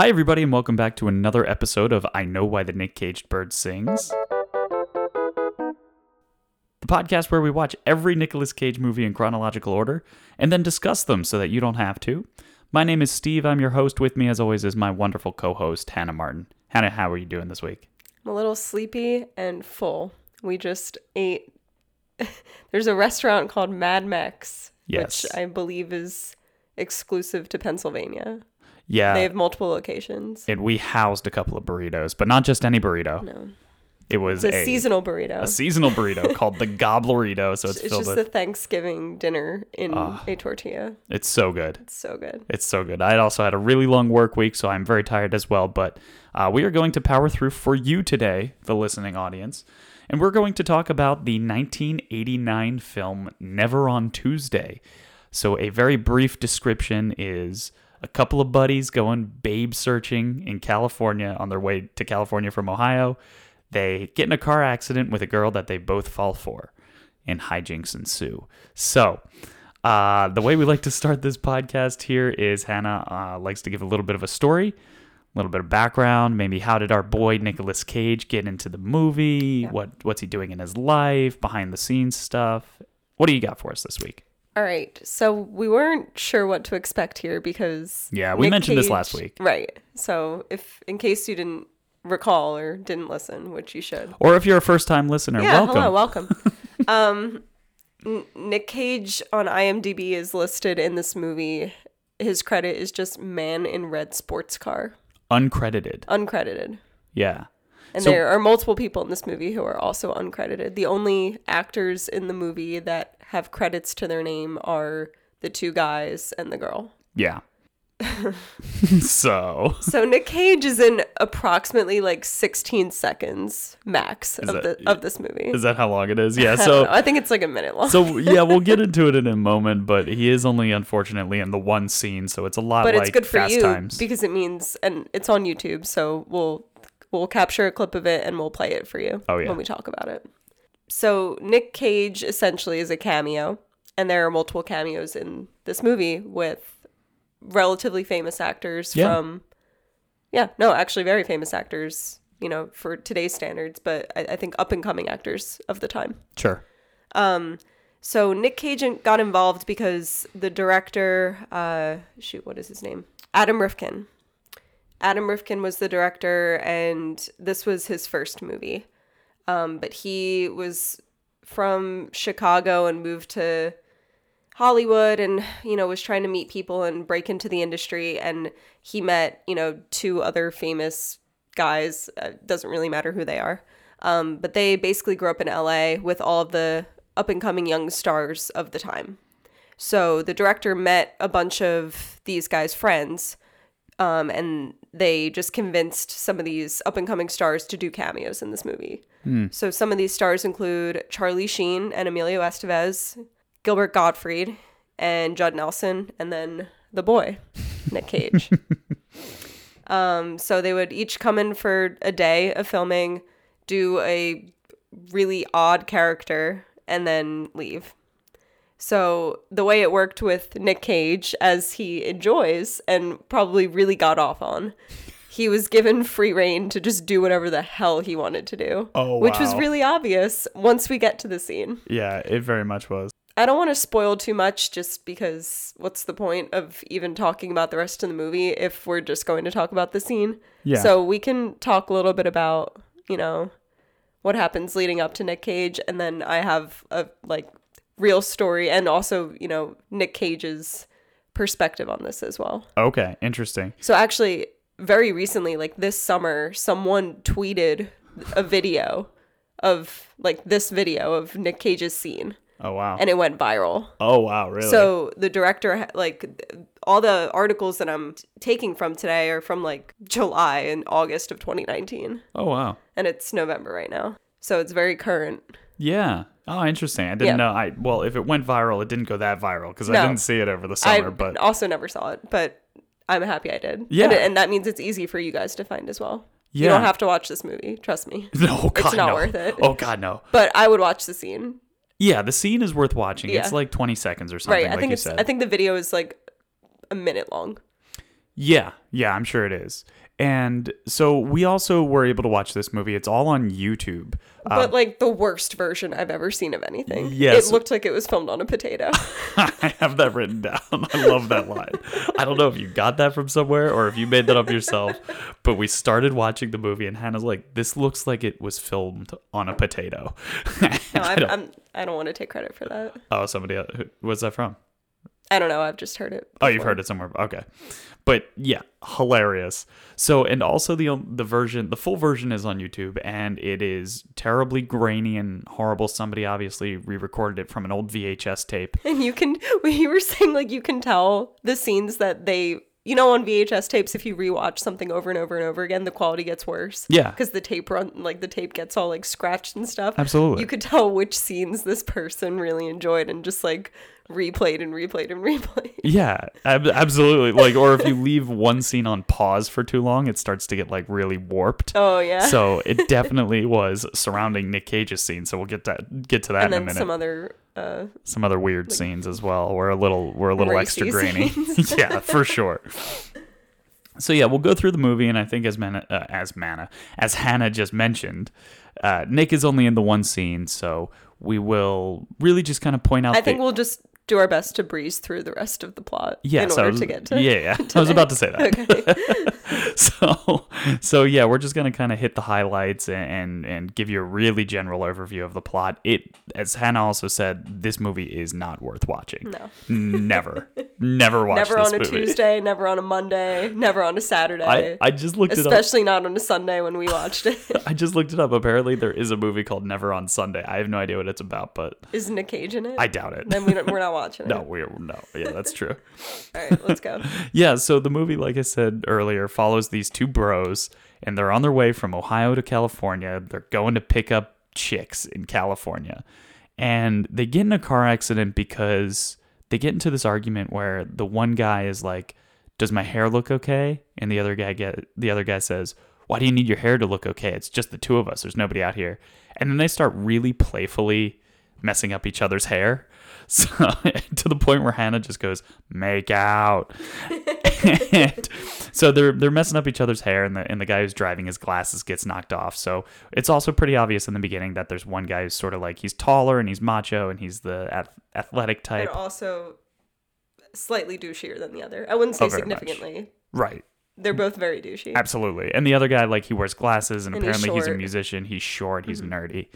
Hi, everybody, and welcome back to another episode of I Know Why the Nick Caged Bird Sings. The podcast where we watch every Nicolas Cage movie in chronological order and then discuss them so that you don't have to. My name is Steve. I'm your host. With me, as always, is my wonderful co host, Hannah Martin. Hannah, how are you doing this week? I'm a little sleepy and full. We just ate. There's a restaurant called Mad Mex, Yes. which I believe is exclusive to Pennsylvania. Yeah. They have multiple locations. and we housed a couple of burritos, but not just any burrito. No, It was a, a, seasonal burrito. a seasonal burrito called the Gobblerito. So it's, it's just with. a Thanksgiving dinner in Ah. a tortilla. It's so good. It's so good. It's so good. I also had a really long work week, so I'm very tired as well. But uh, we are going to power through for you today, the listening audience. And we're going to talk about the 1989 film Never on Tuesday. So, a very brief description is a couple of buddies going babe searching in California on their way to California from Ohio. They get in a car accident with a girl that they both fall for, and hijinks ensue. So, uh, the way we like to start this podcast here is Hannah uh, likes to give a little bit of a story, a little bit of background. Maybe how did our boy Nicolas Cage get into the movie? What what's he doing in his life? Behind the scenes stuff. What do you got for us this week? All right. So we weren't sure what to expect here because Yeah, we mentioned this last week. Right. So if in case you didn't recall or didn't listen, which you should. Or if you're a first time listener, Yeah, welcome. hello, welcome. um, N- Nick Cage on IMDb is listed in this movie. His credit is just man in red sports car, Uncredited. uncredited. Yeah. And So- there are multiple people in this movie who are also uncredited. The only actors in the movie that have credits to their name are the two guys and the girl. Yeah. so So Nick Cage is in approximately like 16 seconds max of that- the of this movie. is that how long it is? Yeah. So know. I think it's like a minute long. so yeah, we'll get into it in a moment, but he is only unfortunately in the one scene, so it's a lot but like it's good for you Times. because it means and it's on YouTube, so we'll we'll capture a clip of it and we'll play it for you Oh, yeah. when we talk about it. So Nick Cage essentially is a cameo, and there are multiple cameos in this movie with relatively famous actors Yeah. from yeah, no, actually very famous actors, you know, for today's standards, but I, I think up and coming actors of the time. sure. Um, so Nick Cage got involved because the director, uh, shoot, what is his name? Adam Rifkin. Adam Rifkin was the director, and this was his first movie. Um, but he was from Chicago and moved to Hollywood and, you know, was trying to meet people and break into the industry. And he met, you know, two other famous guys. Uh, doesn't really matter who they are. Um, but they basically grew up in LA with all of the up and coming young stars of the time. So the director met a bunch of these guys' friends, um, and they just convinced some of these up and coming stars to do cameos in this movie. So some of these stars include Charlie Sheen and Emilio Estevez, Gilbert Gottfried, and Judd Nelson, and then the boy, Nick Cage. um, so they would each come in for a day of filming, do a really odd character, and then leave. So the way it worked with Nick Cage, as he enjoys and probably really got off on, he was given free reign to just do whatever the hell he wanted to do. Oh, Which was really obvious once we get to the scene. Yeah, it very much was. I don't want to spoil too much just because what's the point of even talking about the rest of the movie if we're just going to talk about the scene? Yeah. So we can talk a little bit about, you know, what happens leading up to Nick Cage and then I have a like real story and also, you know, Nick Cage's perspective on this as well. Okay, interesting. So actually very recently like this summer someone tweeted a video of like this video of Nick Cage's scene Oh wow. and it went viral. oh wow, really? So the director, like all the articles that I'm t- taking from today are from like July and August of 2019, oh wow. and it's November right now, so it's very current. Yeah. Oh, interesting. I didn't Yeah. know. I well, if it went viral, it didn't go that viral because I didn't see it over the I summer. but also never saw it, but I'm happy I did. Yeah. and, and that means it's easy for you guys to find as well. You don't have to watch this movie, trust me. no, God, It's not no. worth it. Oh God, no. But I would watch the scene. Yeah, the scene is worth watching. It's like 20 seconds or something, Right. I like think you it's. said. I think the video is like a minute long. Yeah, yeah, I'm sure it is. And so we also were able to watch this movie. It's all on YouTube. but um, like the worst version I've ever seen of anything. Yes. It looked like it was filmed on a potato. I have that written down. I love that line. I don't know if you got that from somewhere or if you made that up yourself, but we started watching the movie and Hannah's like, "This looks like it was filmed on a potato." No, I I'm, don't- I'm, I don't want to take credit for that. oh, somebody. Else. who- What's that from? I don't know. I've just heard it. Oh, you've heard it somewhere. Okay, but yeah, hilarious. So, and also the um, the version, the full version is on YouTube, and it is terribly grainy and horrible. Somebody obviously re-recorded it from an old VHS tape. And you can, you were saying like you can tell the scenes that they, you know, on VHS tapes, if you rewatch something over and over and over again, the quality gets worse. Yeah. Because the tape run, like the tape gets all like scratched and stuff. Absolutely. You could tell which scenes this person really enjoyed and just like replayed and replayed and replayed. Yeah, ab- absolutely. Like, or if you leave one scene on pause for too long, it starts to get like really warped. Oh yeah. So it definitely was surrounding Nick Cage's scene. So we'll get that get to that and in a minute. some other uh some other weird scenes as well. We're a little we're a little extra grainy. yeah, for sure. So yeah, we'll go through the movie, and I think as Mana, uh, as Mana, as Hannah just mentioned, uh, Nick is only in the one scene, so we will really just kind of point out. I think the, we'll just do our best to breeze through the rest of the plot yes, in I order was- to get to yeah, yeah. I was about to say that. Okay. so so yeah we're just gonna kind of hit the highlights and, and and give you a really general overview of the plot it as hannah also said this movie is not worth watching No. never never watch this movie. never on a movie Tuesday, never on a Monday, never on a Saturday. I, I just looked it up especially not on a Sunday when we watched it. i just looked it up apparently there is a movie called never on sunday i have no idea what it's about but Is Nick Cage in it? i doubt it then we don't, we're not watching it. no we're no yeah that's true All right, let's go. yeah, so the movie, like I said earlier, follows these two bros, and they're on their way from Ohio to California. They're going to pick up chicks in California. And they get in a car accident because they get into this argument where the one guy is like, Does my hair look okay? And the other guy get the other guy says, Why do you need your hair to look okay? It's just the two of us. There's nobody out here. And then they start really playfully messing up each other's hair. So to the point where Hannah just goes, "Make out." and so they're they're messing up each other's hair, and the and the guy who's driving his glasses gets knocked off. So it's also pretty obvious in the beginning that there's one guy who's sort of like he's taller and he's macho and he's the ath- athletic type. And also slightly douchier than the other. I wouldn't say Oh, very much. significantly. right? They're both very douchey. Absolutely. And the other guy, like, he wears glasses and, And apparently he's, a. Mm-hmm. musician. He's short. He's nerdy.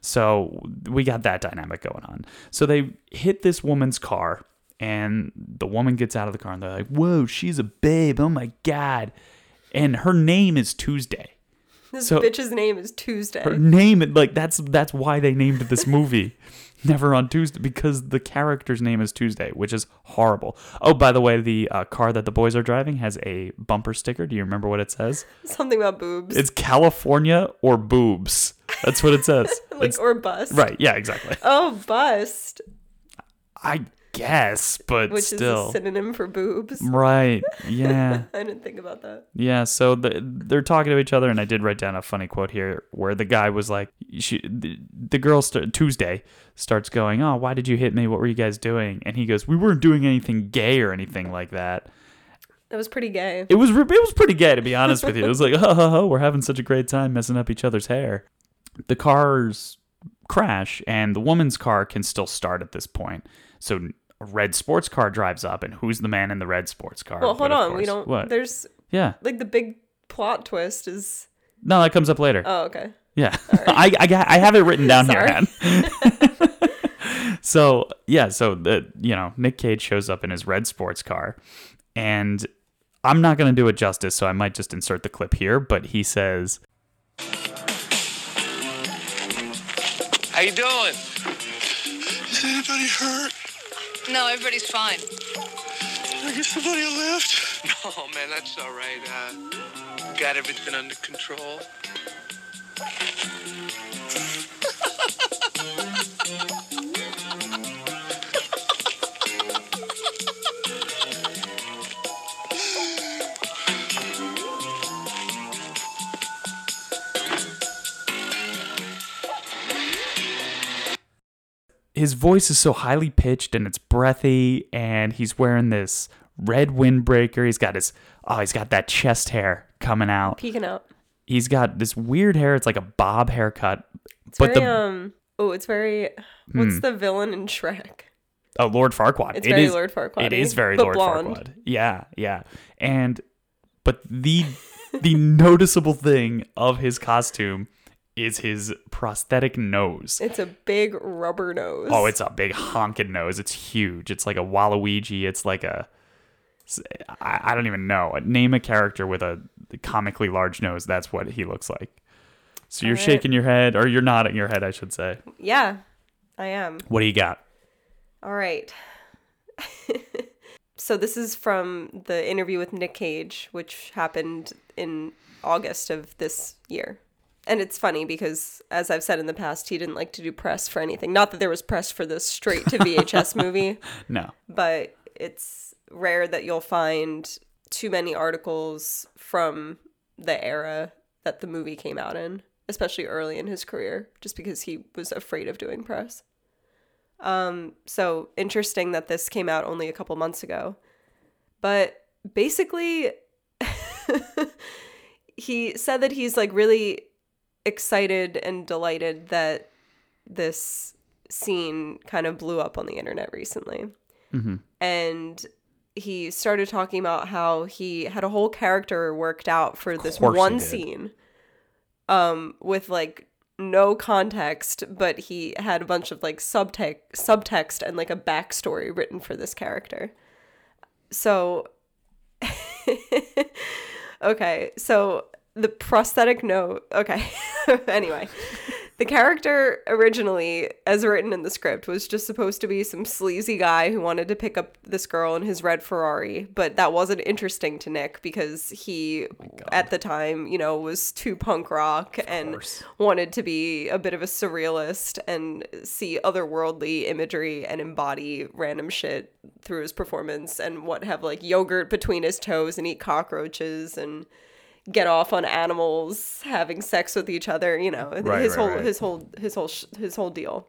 So we got that dynamic going on. So they hit this woman's car, and the woman gets out of the car, and they're like, Whoa, she's a babe. Oh my God. And her name is Tuesday. This so- bitch's name is Tuesday. Her name, like, that's that's why they named this movie. Never on Tuesday because the character's name is Tuesday, which is horrible. Oh, by the way, the uh, car that the boys are driving has a bumper sticker. Do you remember what it says? Something about boobs. It's California or boobs. That's what it says. like It's- or bust. right. Yeah, exactly. Oh, bust, I guess, but which still. is a synonym for boobs. right. Yeah. I didn't think about that. Yeah. So the, they're talking to each other, and I did write down a funny quote here where the guy was like, she, the, the girl, st- Tuesday, starts going, Oh, why did you hit me? What were you guys doing? And he goes, We weren't doing anything gay or anything like that. That was pretty gay. It was, it was pretty gay, to be honest with you. It was like, Oh, ho, ho, we're having such a great time messing up each other's hair. The cars crash and the woman's car can still start at this point. So a red sports car drives up and who's the man in the red sports car? Well, hold on. We don't. What? There's Yeah. like the big plot twist is. No, that comes up later. Oh, okay. yeah. I I I have it written down here, so, yeah, so the you know, Nick Cage shows up in his red sports car and I'm not going to do it justice, so I might just insert the clip here, but he says, How you doing? Is anybody hurt? No, everybody's fine. I guess somebody left. Oh man, that's all right. Uh, got everything under control. His voice is so highly pitched and it's breathy and he's wearing this red windbreaker. He's got his oh, he's got that chest hair coming out. Peeking out. He's got this weird hair. It's like a bob haircut. It's but very, the um, oh, it's very, what's the villain in Shrek? oh Lord Farquaad. It's It very is- Lord Farquaad. It is very Lord blonde. Farquaad. Yeah, yeah. And but the the noticeable thing of his costume is his prosthetic nose. It's a big rubber nose. Oh, it's a big honking nose. It's huge. It's like a Waluigi. It's like a. I don't even know. Name a character with a comically large nose. That's what he looks like. So you're Alright. shaking your head, or you're nodding your head, I should say. Yeah, I am. What do you got? All right. so this is from the interview with Nick Cage, which happened in August of this year. And it's funny because, as I've said in the past, he didn't like to do press for anything. Not that there was press for this straight to VHS movie, No. but it's rare that you'll find too many articles from the era that the movie came out in, especially early in his career, just because he was afraid of doing press. Um, so interesting that this came out only a couple months ago. But basically, he said that he's like really excited and delighted that this scene kind of blew up on the internet recently. And he started talking about how he had a whole character worked out for this one scene um with like no context but he had a bunch of like subtext subtext and like a backstory written for this character. So okay so the prosthetic note okay anyway the character originally as written in the script was just supposed to be some sleazy guy who wanted to pick up this girl in his red ferrari but that wasn't interesting to nick because he at the time you know was too punk rock and course. wanted to be a bit of a surrealist and see otherworldly imagery and embody random shit through his performance and what have like yogurt between his toes and eat cockroaches and get off on animals having sex with each other you know Right, his right, whole right. his whole his whole sh- his whole deal.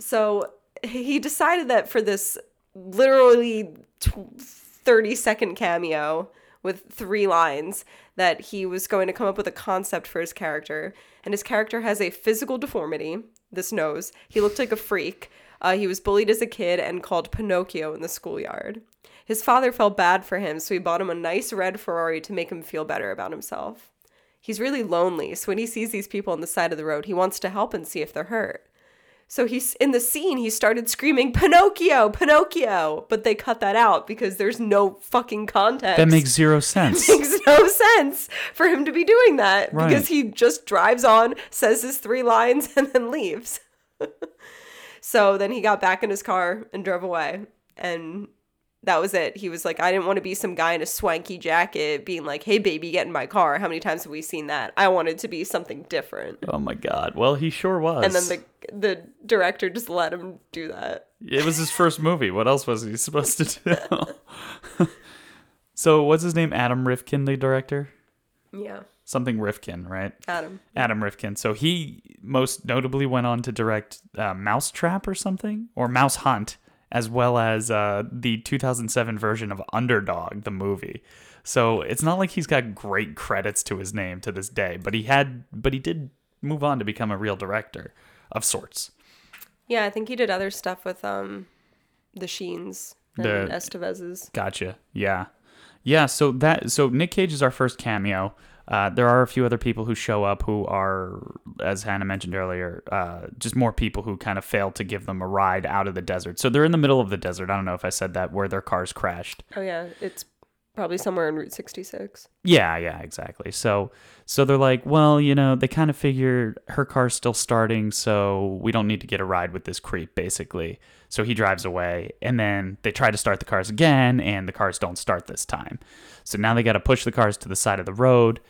So he decided that for this literally tw- 30 second cameo with three lines that he was going to come up with a concept for his character. And his character has a physical deformity this nose. He looked like a freak. Uh, he was bullied as a kid and called pinocchio in the schoolyard his father felt bad for him so he bought him a nice red ferrari to make him feel better about himself he's really lonely so when he sees these people on the side of the road he wants to help and see if they're hurt so he's in the scene, he started screaming, Pinocchio, Pinocchio. But they cut that out because there's no fucking context. That makes zero sense. makes no sense for him to be doing that Right. because he just drives on, says his three lines, and then leaves. so then he got back in his car and drove away. And that was it. He was like, I didn't want to be some guy in a swanky jacket being like, hey, baby, get in my car. How many times have we seen that? I wanted to be something different. oh my god. Well, he sure was. And then the the director just let him do that. It was his first movie. What else was he supposed to do? so, what's his name? Adam Rifkin, the director? Yeah, Something Rifkin, right? Adam. Adam Rifkin. So, he most notably went on to direct uh, Mousetrap or something, or Mouse Hunt, as well as uh, the 2007 version of Underdog, the movie. So, it's not like he's got great credits to his name to this day, but he had, but he did move on to become a real director of sorts. Yeah, I think he did other stuff with um, the Sheens and The- Estevez's. Gotcha. Yeah. Yeah, so that so Nick Cage is our first cameo. Uh, there are a few other people who show up who are, as Hannah mentioned earlier, uh, just more people who kind of fail to give them a ride out of the desert. So they're in the middle of the desert. I don't know if I said that, where their cars crashed. Oh yeah, it's probably somewhere on Route 66. Yeah, yeah, exactly. So so they're like, well, you know, they kind of figure her car's still starting, so we don't need to get a ride with this creep, basically. So he drives away, and then they try to start the cars again, and the cars don't start this time. So now they got to push the cars to the side of the road,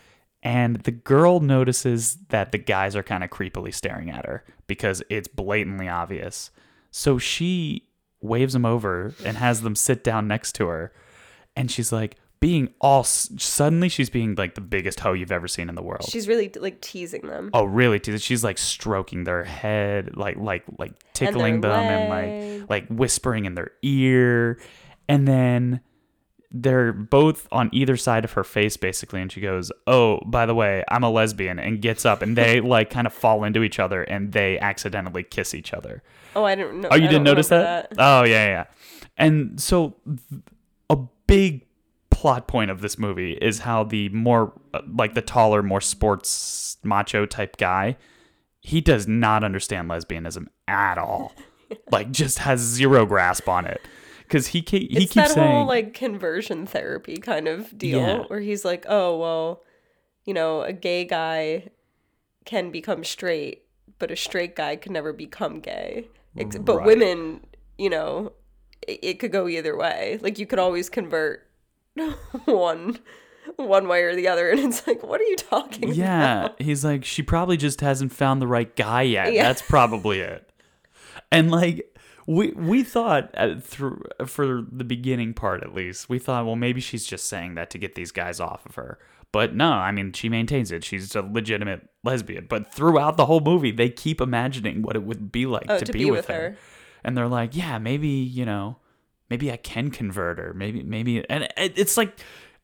and the girl notices that the guys are kind of creepily staring at her because it's blatantly obvious. So she waves them over and has them sit down next to her and she's like being all suddenly she's being like the biggest hoe you've ever seen in the world. She's really like teasing them. oh, really? Teasing- She's like stroking their head, like like like tickling them, and like like whispering in their ear, and then they're both on either side of her face basically and she goes oh by the way i'm a lesbian and gets up and they like kind of fall into each other and they accidentally kiss each other Oh, I don't know. oh you I didn't notice remember that? oh yeah yeah and so a big plot point of this movie is how the more uh, like the taller more sports macho type guy he does not understand lesbianism at all like just has zero grasp on it because he ke- he it's keeps that saying whole like conversion therapy kind of deal Yeah. where he's like, oh well, you know, a gay guy can become straight, but a straight guy can never become gay. Ex- But women, you know, it, it could go either way. Like you could always convert one one way or the other, and it's like, what are you talking Yeah, about? he's like, she probably just hasn't found the right guy yet. Yeah. That's probably it. And like, we we thought uh, through for the beginning part at least, we thought, well, maybe she's just saying that to get these guys off of her. But no, I mean, she maintains it. She's a legitimate lesbian. But throughout the whole movie, they keep imagining what it would be like Oh, to, to be, be with with her. her. And they're like, yeah, maybe you know, maybe I can convert her. Maybe maybe, and it, it's like.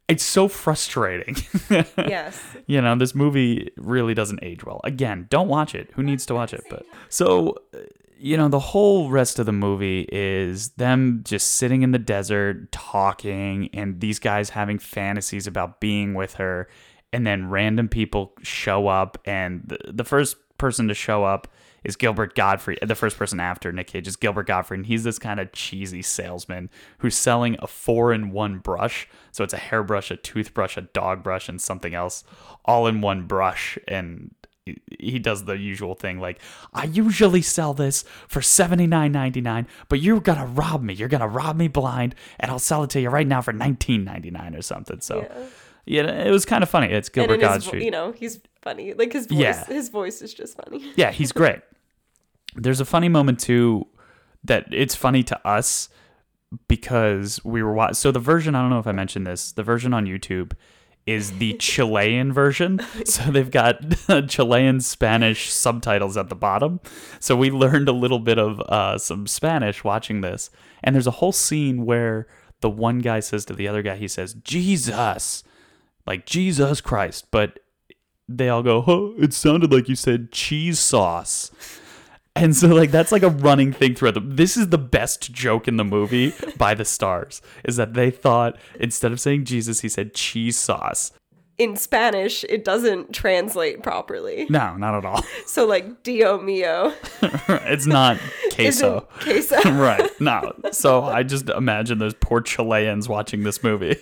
It's so frustrating. Yes. you know this movie really doesn't age well again don't watch it who needs to watch it but so uh, you know the whole rest of the movie is them just sitting in the desert talking and these guys having fantasies about being with her and then random people show up and the, the first person to show up is Gilbert Gottfried. The first person after Nick Cage is Gilbert Gottfried, and he's this kind of cheesy salesman who's selling a four-in-one brush. So it's a hairbrush, a toothbrush, a dog brush, and something else, all in one brush. And he- does the usual thing like, I usually sell this for $79.99, but you're gonna rob me. You're gonna rob me blind, and I'll sell it to you right now for $19.99 or something. So. Yeah, it was kind of funny. It's Gilbert in his, vo- Gottfried. you know, he's funny. Like his voice, Yeah. his voice is just funny. Yeah, he's great. There's a funny moment too that it's funny to us because we were watching. So the version I don't know if I mentioned this. The version on YouTube is the Chilean version. So they've got Chilean Spanish subtitles at the bottom. So we learned a little bit of uh, some Spanish watching this. And there's a whole scene where the one guy says to the other guy, he says, Jesus, like Jesus Christ. But they all go, huh, it sounded like you said cheese sauce. And so like that's like a running thing throughout the this is the best joke in the movie by the stars is that they thought instead of saying Jesus he said cheese sauce. In Spanish, it doesn't translate properly. No, not at all. So like Dio mio it's not queso. queso. right. No. So I just imagine those poor Chileans watching this movie.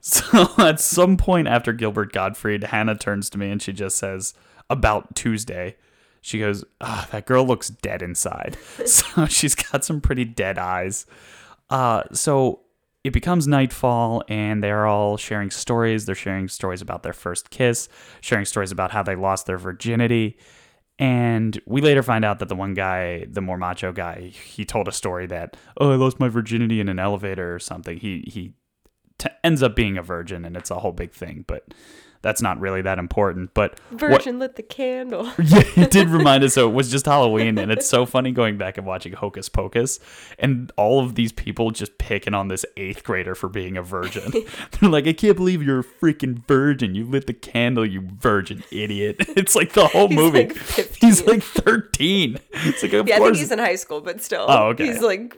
so at some point after Gilbert Gottfried, Hannah turns to me and she just says, about Tuesday, she goes, ah, that girl looks dead inside. so she's got some pretty dead eyes. Uh, so it becomes nightfall and they're all sharing stories. They're sharing stories about their first kiss, sharing stories about how they lost their virginity. And we later find out that the one guy, the more macho guy, he told a story that, oh, I lost my virginity in an elevator or something. He he t- ends up being a virgin, and it's a whole big thing. But that's not really that important. But what- Virgin lit the candle. yeah, it did remind us. So it was just Halloween, and it's so funny going back and watching Hocus Pocus, and all of these people just picking on this eighth grader for being a virgin. They're like, "I can't believe you're a freaking virgin. You lit the candle, you virgin idiot." It's like the whole He's movie. like he's like thirteen. It's like, Yeah, I think he's in high school, but still. Oh, okay. He's like,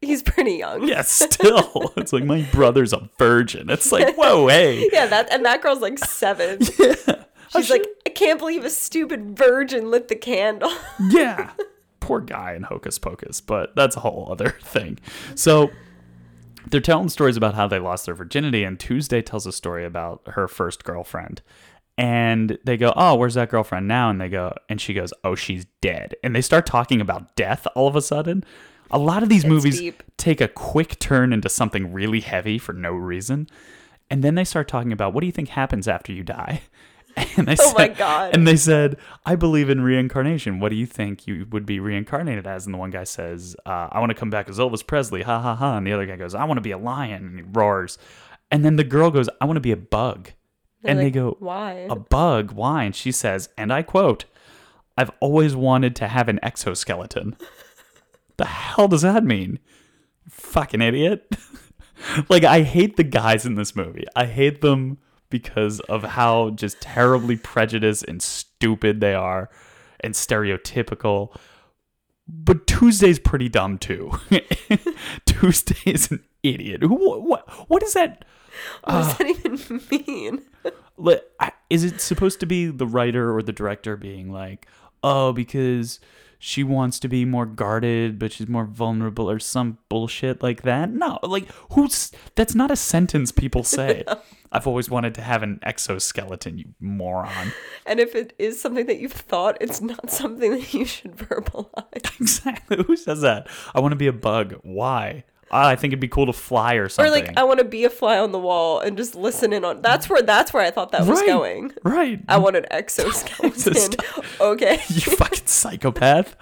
he's pretty young. yeah, still. It's like my brother's a virgin. It's like, whoa, hey. Yeah, that and that girl's like seven. yeah. She's like, I can't believe a stupid virgin lit the candle. yeah. Poor guy in Hocus Pocus, but that's a whole other thing. So they're telling stories about how they lost their virginity, and Tuesday tells a story about her first girlfriend. And they go, Oh, where's that girlfriend now? And they go, and she goes, Oh, she's dead. And they start talking about death all of a sudden. A lot of these movies deep. take a quick turn into something really heavy for no reason. And then they start talking about what do you think happens after you die? And they Oh my said- God. And they said, I believe in reincarnation. What do you think you would be reincarnated as? And the one guy says, uh, I want to come back as Elvis Presley. Ha ha ha. And the other guy goes, I want to be a lion. And he roars. And then the girl goes, I want to be a bug. and they go, "Why?" A bug? Why? And she says, and I quote, I've always wanted to have an exoskeleton. the hell does that mean? fucking idiot. like I hate the guys in this movie. I hate them because of how just terribly prejudiced and stupid they are and stereotypical. But Tuesday's pretty dumb too. Tuesday is an idiot. Who what what is that What does uh, that even mean? is it supposed to be the writer or the director being like, oh, because she wants to be more guarded, but she's more vulnerable, or some bullshit like that? No, like who's that's not a sentence people say. I've always wanted to have an exoskeleton, you moron. And if it is something that you've thought, it's not something that you should verbalize. exactly. Who says that? I want to be a bug. Why? I think it'd be cool to fly or something. Or like, I want to be a fly on the wall and just listen in on. That's where that's where I thought that was going. Right. I want an exoskeleton. Okay. you fucking psychopath.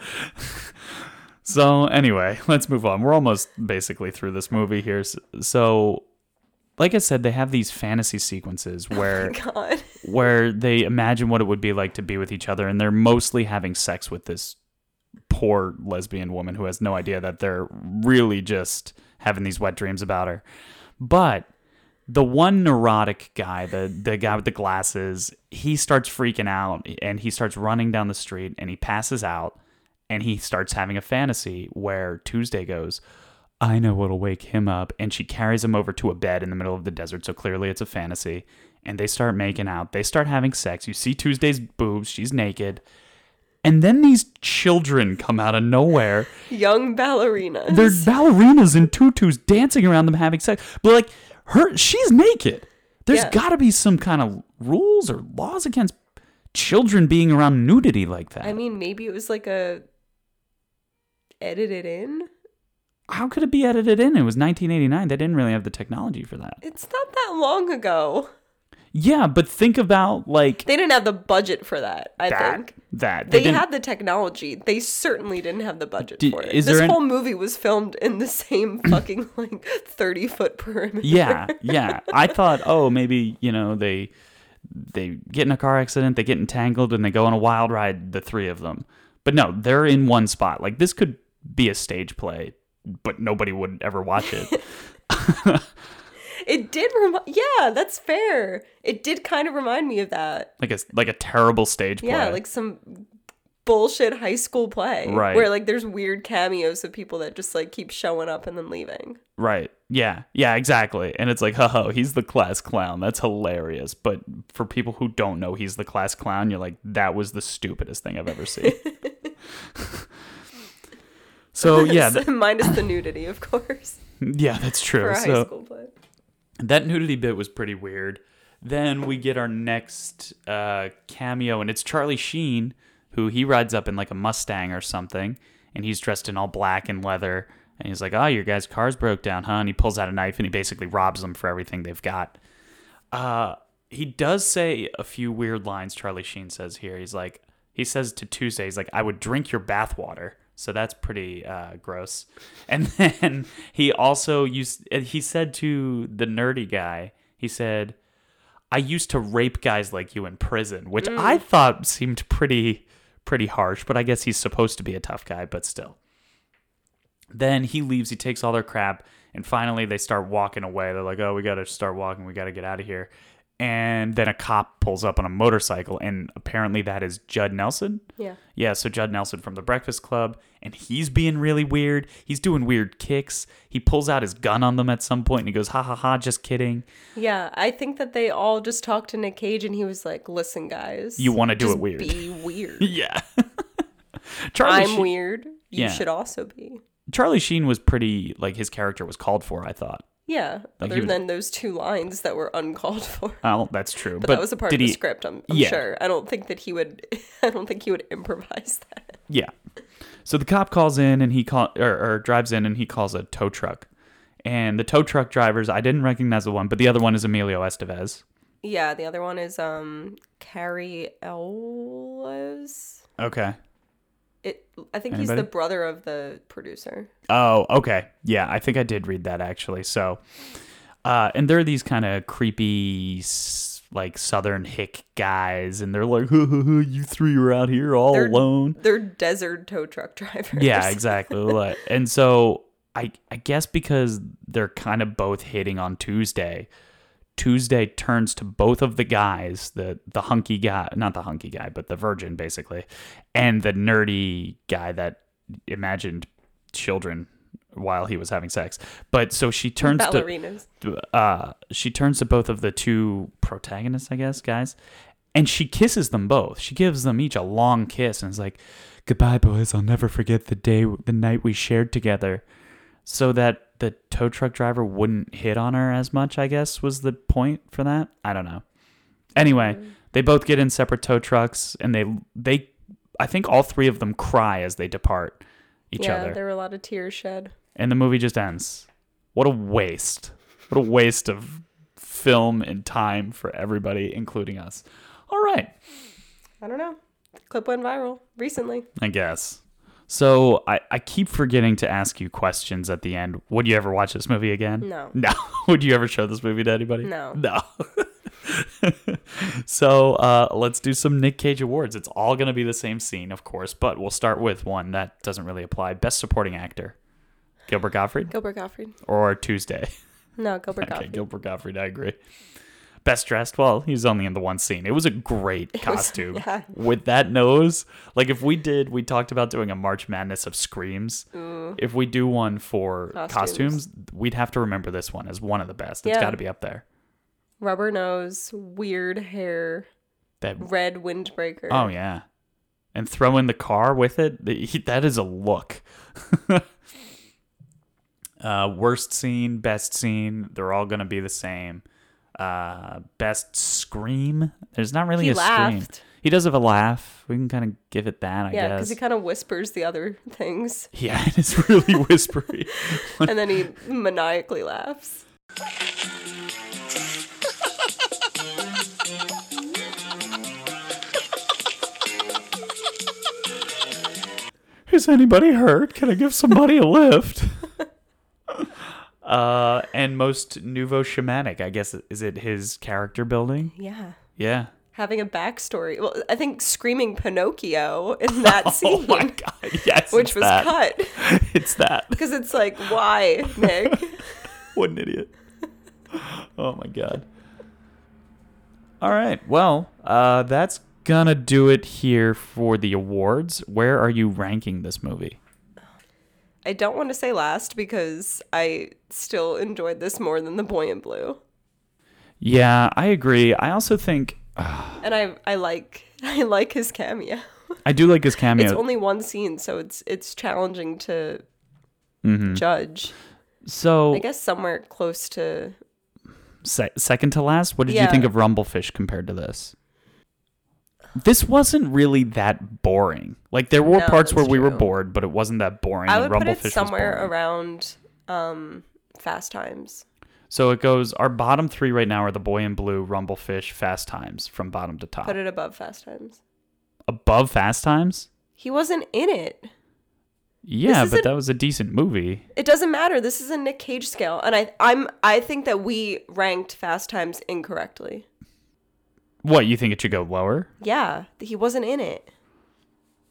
so anyway, let's move on. We're almost basically through this movie here. So, like I said, they have these fantasy sequences oh where God. where they imagine what it would be like to be with each other, and they're mostly having sex with this poor lesbian woman who has no idea that they're really just having these wet dreams about her. But the one neurotic guy, the the guy with the glasses, he starts freaking out and he starts running down the street and he passes out and he starts having a fantasy where Tuesday goes, I know what'll wake him up. And she carries him over to a bed in the middle of the desert. So clearly it's a fantasy. And they start making out. They start having sex. You see Tuesday's boobs. She's naked. And then these children come out of nowhere. Young ballerinas. They're ballerinas in tutus dancing around them having sex. But like her she's naked. There's Yeah. gotta be some kind of rules or laws against children being around nudity like that. I mean, maybe it was like a edited in. How could it be edited in? It was 1989. They didn't really have the technology for that. It's not that long ago. Yeah, but think about like They didn't have the budget for that. I that. think That they didn't- had the technology. They certainly didn't have the budget Did- for it. is this an- whole movie was filmed in the same fucking like thirty foot perimeter. Yeah, yeah. I thought, oh, maybe you know they they get in a car accident, they get entangled, and they go on a wild ride. The three of them, but no, they're in one spot. Like this could be a stage play, but nobody would ever watch it. It did remind. Yeah, that's fair. It did kind of remind me of that. like a like a terrible stage play. Yeah, like some bullshit high school play. Right. Where like there's weird cameos of people that just like keep showing up and then leaving. Right. Yeah. Yeah, exactly. And it's like, ho, ho, he's the class clown. That's hilarious. But for people who don't know he's the class clown, you're like, that was the stupidest thing I've ever seen. so yeah, th- Minus the nudity, of course. yeah, that's For true. a high So school play. That nudity bit was pretty weird. Then we get our next uh, cameo, and it's Charlie Sheen, who he rides up in like a Mustang or something, and he's dressed in all black and leather. And he's like, "Oh, your guys' car's broke down, huh?" And he pulls out a knife and he basically robs them for everything they've got. Uh, he does say a few weird lines. Charlie Sheen says here, he's like, he says to Tuesday, he's like, "I would drink your bathwater." So that's pretty uh, gross. And then he also used, he said to the nerdy guy, he said, I used to rape guys like you in prison, which I thought seemed pretty pretty harsh, but I guess he's supposed to be a tough guy, but still. Then he leaves, he takes all their crap, and finally they start walking away. They're like, "Oh, we got to start walking. We got to get out of here." And then a cop pulls up on a motorcycle, and apparently that is Judd Nelson. Yeah. Yeah, so Judd Nelson from The Breakfast Club, and he's being really weird. He's doing weird kicks. He pulls out his gun on them at some point, and he goes, "Ha ha ha, just kidding." Yeah, I think that they all just talked to Nick Cage and he was like, "Listen, guys, You wanna do just it weird." Be weird. Yeah. Charlie I'm Sheen- weird. You Yeah. should also be." Charlie Sheen was pretty like his character was called for. I thought. Yeah, Like, other was- than those two lines that were uncalled for. Oh, that's true. But, that was a part of the he- script. I'm, I'm Yeah. sure. I don't think that he would. I don't think he would improvise that. Yeah. So the cop calls in and he call or, or drives in and he calls a tow truck, and the tow truck drivers I didn't recognize the one, but the other one is Emilio Estevez. Yeah, the other one is um Cary Elwes. Okay. It. I think he's the brother of the producer. Oh, okay. Yeah, I think I did read that actually. So, uh, and there are these kind of creepy, like Southern hick guys, and they're like, "You three are out here all They're- alone." They're desert tow truck drivers. Yeah, exactly. Like- and so I I guess because they're kind of both hitting on Tuesday. Tuesday turns to both of the guys, the the hunky guy, not the hunky guy, but the virgin basically, and the nerdy guy that imagined children while he was having sex. But so she turns to uh, she turns to both of the two protagonists, I guess, guys, and she kisses them both. She gives them each a long kiss and is like, "Goodbye, boys. I'll never forget the day, the night we shared together." So that the tow truck driver wouldn't hit on her as much, I guess, was the point for that. I don't know. Anyway, mm. they both get in separate tow trucks, and they they, I think all three of them cry as they depart each yeah, other there were a lot of tears shed. and the movie just ends. What a waste. What a waste of film and time for everybody, including us. All right, I don't know. Clip went viral recently. I guess. So I, I keep forgetting to ask you questions at the end. Would you ever watch this movie again? No. No. Would you ever show this movie to anybody? No. No. so uh, let's do some Nick Cage awards. It's all going to be the same scene, of course, but we'll start with one that doesn't really apply. Best Supporting Actor. Gilbert Gottfried Gilbert Gottfried. or Tuesday? No, Gilbert Okay, Gottfried. Gilbert Gottfried, I agree. Best dressed, well, he's only in the one scene. It was a great costume. yeah. With that nose, like if we did, we talked about doing a March Madness of screams. If we do one for costumes. Costumes. we'd have to remember this one as one of the best. It's Yeah. got to be up there. Rubber nose, weird hair, That red windbreaker. oh yeah, and throw in the car with it. That is a look. uh, worst scene, best scene, they're all gonna be the same. Uh, best scream. There's not really He a scream. He does have a laugh. We can kind of give it that, I guess. Yeah, guess. because he kind of whispers the other things, yeah, and it's really whispery. and then he maniacally laughs. Is anybody hurt? Can I give somebody a lift? Uh, and most nouveau shamanic. I guess is it his character building? Yeah. Yeah. Having a backstory. Well, I think screaming Pinocchio in that scene. Oh my god! Yes, which was that. cut. It's that. Because it's like, why, Nick? What an idiot. Oh my god. All right. Well, uh, that's gonna do it here for the awards. Where are you ranking this movie? I don't want to say last because I still enjoyed this more than The Boy in Blue. Yeah, I agree. I also think And I I like I like his cameo. I do like his cameo. It's only one scene, so it's it's challenging to Mm-hmm. judge. so I guess somewhere close to se- second to last. What did you think of Rumblefish compared to this? This wasn't really that boring. Like there were No, parts where that's we were bored, but it wasn't that boring. I would put Rumblefish it somewhere around um Fast Times. So it goes. Our bottom three right now are the Boy in Blue, Rumblefish, Fast Times from bottom to top. Put it above Fast Times. Above Fast Times. He wasn't in it. Yeah, but a- that was a decent movie. It doesn't matter. This is a Nick Cage scale, and I I'm I think that we ranked Fast Times incorrectly. What you think it should go lower? Yeah, he wasn't in it.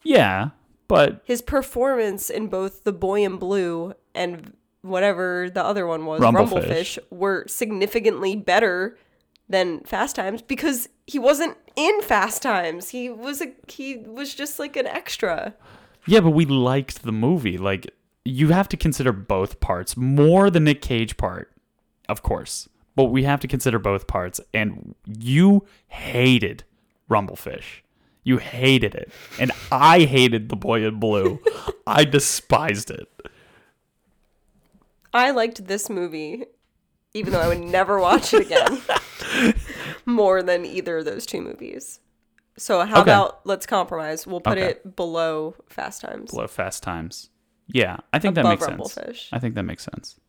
Yeah, but His performance in both The Boy in Blue and whatever the other one was, Rumblefish. Rumblefish, were significantly better than Fast Times because he wasn't in Fast Times. He was a he was just like an extra. yeah, but we liked the movie. Like you have to consider both parts more than Nick Cage part, of course. But we have to consider both parts, and you hated Rumblefish. You hated it, and I hated the Boy in Blue. I despised it. I liked this movie, even though I would never watch it again, more than either of those two movies. So how Okay. about let's compromise? We'll put Okay. it below Fast Times. Below Fast Times. Yeah, I think that Above makes sense. I think that makes sense.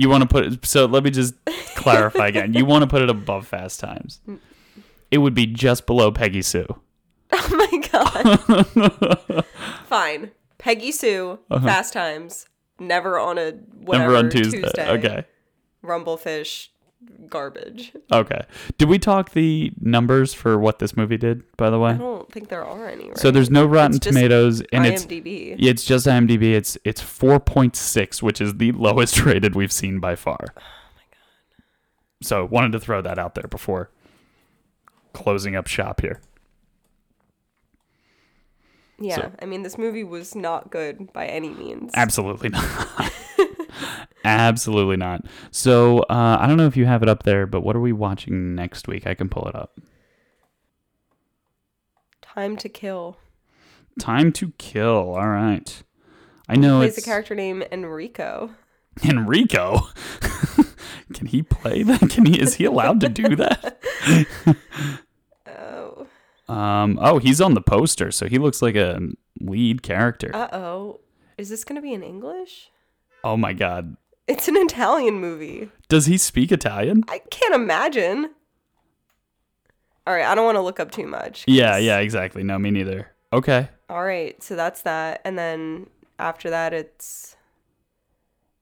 You want to put it, so let me just clarify again. You want to put it above Fast Times. It would be just below Peggy Sue. Oh my god. Fine. Peggy Sue, Fast Times, never on a whatever Uh-huh. Never on Tuesday. Okay. Rumblefish, garbage. Okay. Did we talk the numbers for what this movie did, by the way? I don't think there are any. Right? So there's no Rotten It's just Tomatoes, and it's IMDb. yeah, it's just IMDb. It's it's 4.6, which is the lowest rated we've seen by far. Oh my god. So wanted to throw that out there before closing up shop here. Yeah, So- I mean, this movie was not good by any means. Absolutely not. Absolutely not. So uh, I don't know if you have it up there, but what are we watching next week? I can pull it up. Time to Kill. Time to Kill. All right. I know Plays it's a character named Enrico. Enrico. Can he play that? Can he? Is he allowed to do that? Oh. Um. Oh, he's on the poster, so he looks like a lead character. Uh oh. Is this going to be in English? oh my God. It's an Italian movie. Does he speak Italian? I can't imagine. All right, I don't want to look up too much. 'cause- Yeah. Yeah. Exactly. No, me neither. Okay. All right, so that's that. And then after that, it's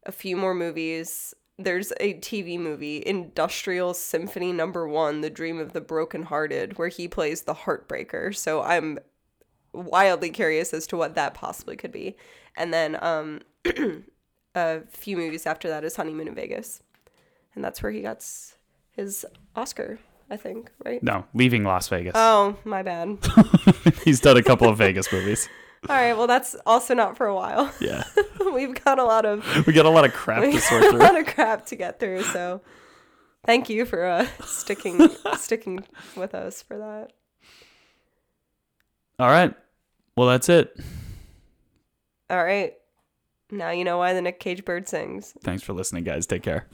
a few more movies. There's a TV movie, Industrial Symphony Number One, The Dream of the Brokenhearted, where he plays the Heartbreaker. So I'm wildly curious as to what that possibly could be. And then um, a few movies after that is Honeymoon in Vegas. And that's where he got his Oscar, I think, right? No, leaving Las Vegas. Oh, my bad. He's done a couple of Vegas movies. All right, well, that's also not for a while. Yeah. We've got a lot of We got a lot of crap to sort got a lot of crap to get through. So, thank you for uh, sticking sticking with us for that. All right. Well, that's it. All right, now you know why the Nick Cage bird sings. Thanks for listening, guys. Take care.